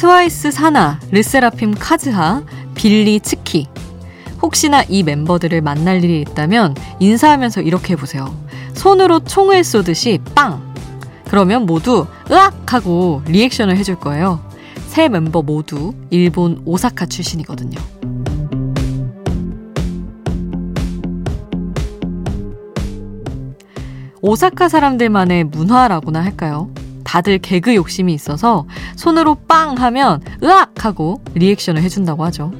트와이스 사나, 르세라핌 카즈하, 빌리 츠키. 혹시나 이 멤버들을 만날 일이 있다면 인사하면서 이렇게 해보세요. 손으로 총을 쏘듯이 빵! 그러면 모두 으악! 하고 리액션을 해줄 거예요. 세 멤버 모두 일본 오사카 출신이거든요. 오사카 사람들만의 문화라고나 할까요? 다들 개그 욕심이 있어서 손으로 빵 하면 으악! 하고 reaction을 해준다고 하죠.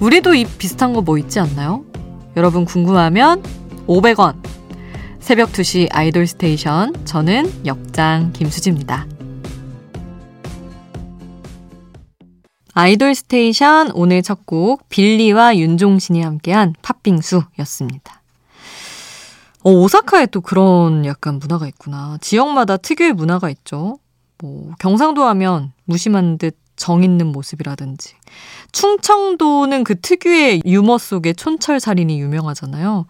우리도 이 비슷한 거 뭐 있지 않나요? 여러분 궁금하면 500원. 새벽 2시 아이돌 스테이션. 저는 역장 김수지입니다. 아이돌 스테이션 오늘 첫 곡 빌리와 윤종신이 함께한 팥빙수였습니다. 어, 오사카에 또 그런 약간 문화가 있구나. 지역마다 특유의 문화가 있죠. 뭐 경상도 하면 무심한 듯 정 있는 모습이라든지 충청도는 그 특유의 유머 속에 촌철살인이 유명하잖아요.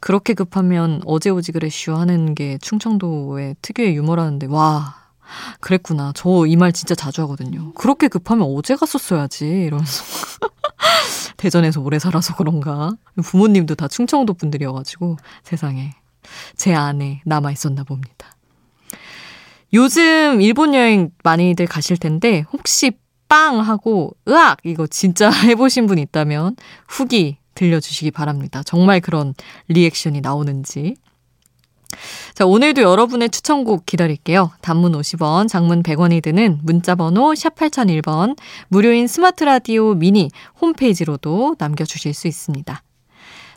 그렇게 급하면 어제 오지 그래슈 하는 게 충청도의 특유의 유머라는데 와 그랬구나. 저 이 말 진짜 자주 하거든요. 그렇게 급하면 어제 갔었어야지. 이러면서. 대전에서 오래 살아서 그런가. 부모님도 다 충청도 분들이어가지고 세상에 제 안에 남아 있었나 봅니다. 요즘 일본 여행 많이들 가실 텐데 혹시 빵 하고 으악 이거 진짜 해보신 분 있다면 후기 들려주시기 바랍니다. 정말 그런 리액션이 나오는지. 자, 오늘도 여러분의 추천곡 기다릴게요. 단문 50원, 장문 100원이 드는 문자번호 샵 8001번, 무료인 스마트 라디오 미니 홈페이지로도 남겨주실 수 있습니다.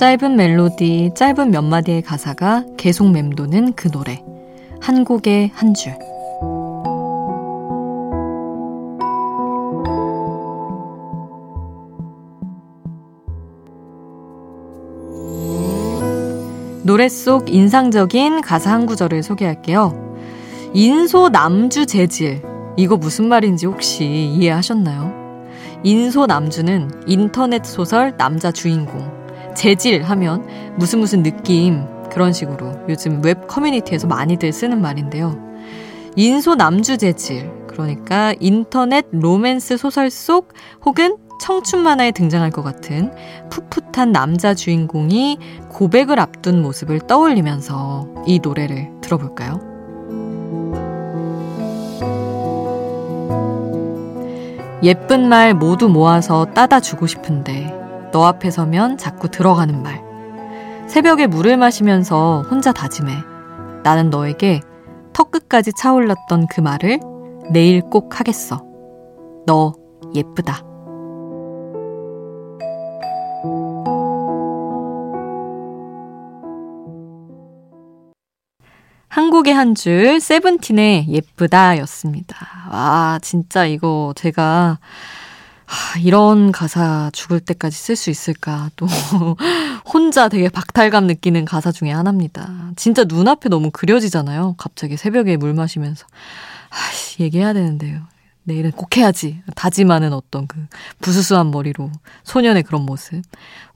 짧은 멜로디, 짧은 몇 마디의 가사가 계속 맴도는 그 노래. 한 곡의 한 줄. 노래 속 인상적인 가사 한 구절을 소개할게요. 인소 남주 재질. 이거 무슨 말인지 혹시 이해하셨나요? 인소 남주는 인터넷 소설 남자 주인공. 재질 하면 무슨 무슨 느낌 그런 식으로 요즘 웹 커뮤니티에서 많이들 쓰는 말인데요. 인소 남주 재질 그러니까 인터넷 로맨스 소설 속 혹은 청춘 만화에 등장할 것 같은 풋풋한 남자 주인공이 고백을 앞둔 모습을 떠올리면서 이 노래를 들어볼까요? 예쁜 말 모두 모아서 따다 주고 싶은데 너 앞에 서면 자꾸 들어가는 말. 새벽에 물을 마시면서 혼자 다짐해. 나는 너에게 턱끝까지 차올랐던 그 말을 내일 꼭 하겠어. 너 예쁘다. 한국의 한 줄, 세븐틴의 예쁘다 였습니다. 와, 진짜 이거 제가 하, 이런 가사 죽을 때까지 쓸 수 있을까. 또, 혼자 되게 박탈감 느끼는 가사 중에 하나입니다. 진짜 눈앞에 너무 그려지잖아요. 갑자기 새벽에 물 마시면서. 아씨, 얘기해야 되는데요. 내일은 꼭 해야지. 다짐하는 어떤 그 부수수한 머리로 소년의 그런 모습.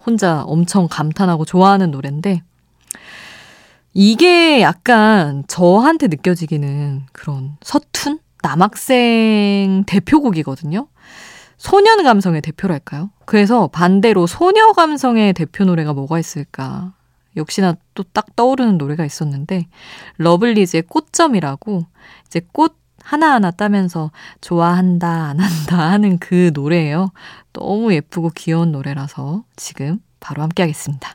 혼자 엄청 감탄하고 좋아하는 노래인데, 이게 약간 저한테 느껴지기는 그런 서툰? 남학생 대표곡이거든요. 소년 감성의 대표랄까요? 그래서 반대로 소녀 감성의 대표 노래가 뭐가 있을까? 역시나 또 딱 떠오르는 노래가 있었는데 러블리즈의 꽃점이라고 이제 꽃 하나하나 따면서 좋아한다 안 한다 하는 그 노래예요. 너무 예쁘고 귀여운 노래라서 지금 바로 함께 하겠습니다.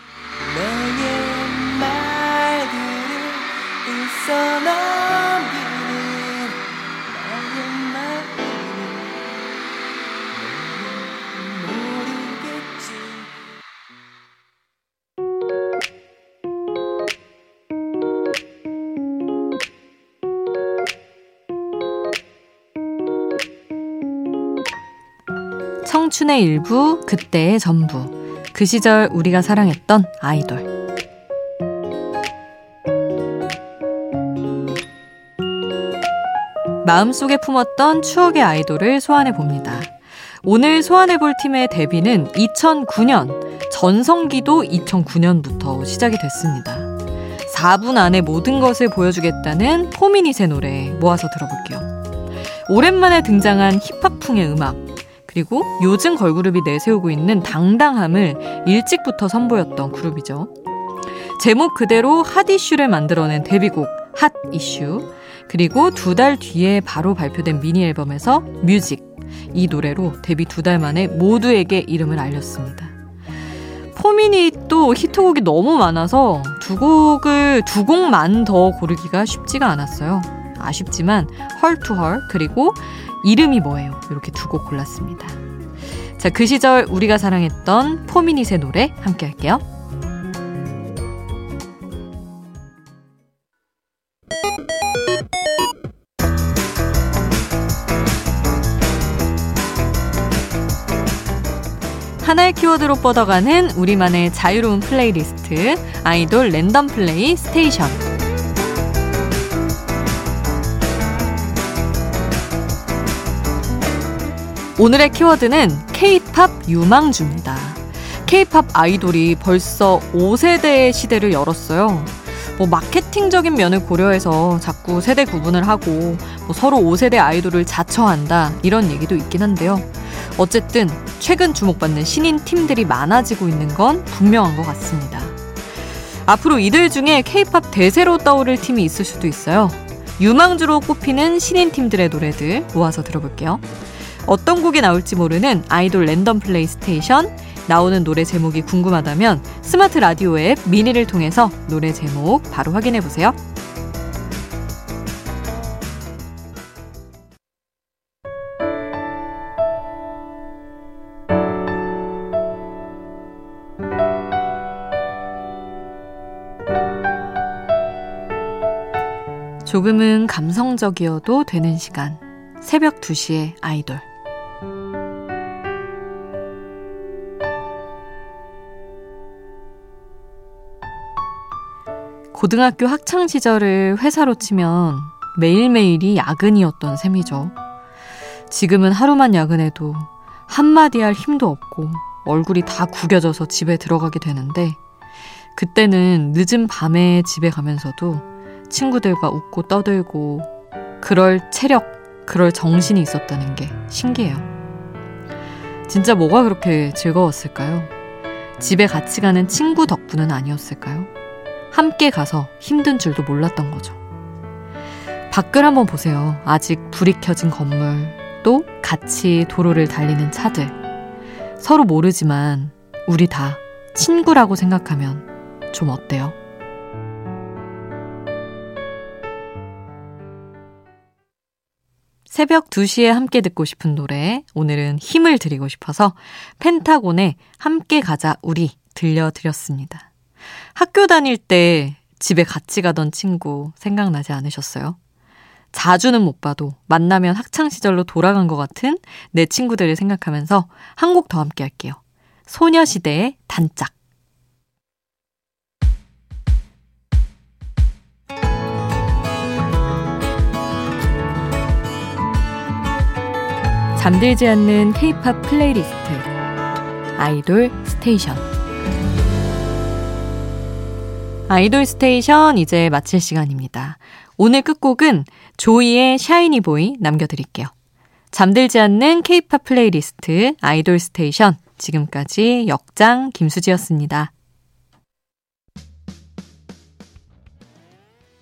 청춘의 일부, 그때의 전부. 그 시절 우리가 사랑했던 아이돌. 마음속에 품었던 추억의 아이돌을 소환해 봅니다. 오늘 소환해 볼 팀의 데뷔는 2009년, 전성기도 2009년부터 시작이 됐습니다. 4분 안에 모든 것을 보여주겠다는 포미닛의 노래 모아서 들어볼게요. 오랜만에 등장한 힙합풍의 음악, 그리고 요즘 걸그룹이 내세우고 있는 당당함을 일찍부터 선보였던 그룹이죠. 제목 그대로 hot issue를 만들어낸 데뷔곡 Hot Issue 그리고 두 달 뒤에 바로 발표된 미니 앨범에서 Muzik 이 노래로 데뷔 두 달 만에 모두에게 이름을 알렸습니다. 포미닛도 히트곡이 너무 많아서 두 곡을 두 곡만 더 고르기가 쉽지가 않았어요. 아쉽지만 Heart to Heart 그리고 이름이 뭐예요? 이렇게 두 곡 골랐습니다. 자, 그 시절 우리가 사랑했던 포미닛의 노래 함께 할게요. 하나의 키워드로 뻗어가는 우리만의 자유로운 플레이리스트 아이돌 random play station 오늘의 키워드는 K-팝 유망주입니다. K-팝 아이돌이 벌써 5세대의 시대를 열었어요. 뭐 마케팅적인 면을 고려해서 자꾸 세대 구분을 하고 뭐 서로 5세대 아이돌을 자처한다 이런 얘기도 있긴 한데요. 어쨌든 최근 주목받는 신인 팀들이 많아지고 있는 건 분명한 것 같습니다. 앞으로 이들 중에 K-팝 대세로 떠오를 팀이 있을 수도 있어요. 유망주로 꼽히는 신인 팀들의 노래들 모아서 들어볼게요. 어떤 곡이 나올지 모르는 아이돌 random play station 나오는 노래 제목이 궁금하다면 스마트 라디오 앱 미니를 통해서 노래 제목 바로 확인해 보세요. 조금은 감성적이어도 되는 시간. 새벽 2시에 아이돌. 고등학교 학창 시절을 회사로 치면 매일매일이 야근이었던 셈이죠. 지금은 하루만 야근해도 한마디 할 힘도 없고 얼굴이 다 구겨져서 집에 들어가게 되는데 그때는 늦은 밤에 집에 가면서도 친구들과 웃고 떠들고 그럴 체력, 그럴 정신이 있었다는 게 신기해요. 진짜 뭐가 그렇게 즐거웠을까요? 집에 같이 가는 친구 덕분은 아니었을까요? 함께 가서 힘든 줄도 몰랐던 거죠. 밖을 한번 보세요. 아직 불이 켜진 건물, 또 같이 도로를 달리는 차들. 서로 모르지만 우리 다 친구라고 생각하면 좀 어때요? 새벽 2시에 함께 듣고 싶은 노래, 오늘은 힘을 드리고 싶어서 펜타곤의 함께 가자 우리 들려드렸습니다. 학교 다닐 때 집에 같이 가던 친구 생각나지 않으셨어요? 자주는 못 봐도 만나면 학창시절로 돌아간 것 같은 내 친구들을 생각하면서 한 곡 더 함께 할게요. 소녀시대의 단짝. 잠들지 않는 K-팝 playlist 아이돌 스테이션 아이돌 스테이션 이제 마칠 시간입니다. 오늘 끝곡은 조이의 Shiny Boy 남겨드릴게요. 잠들지 않는 케이팝 플레이리스트 아이돌 스테이션 지금까지 역장 김수지였습니다.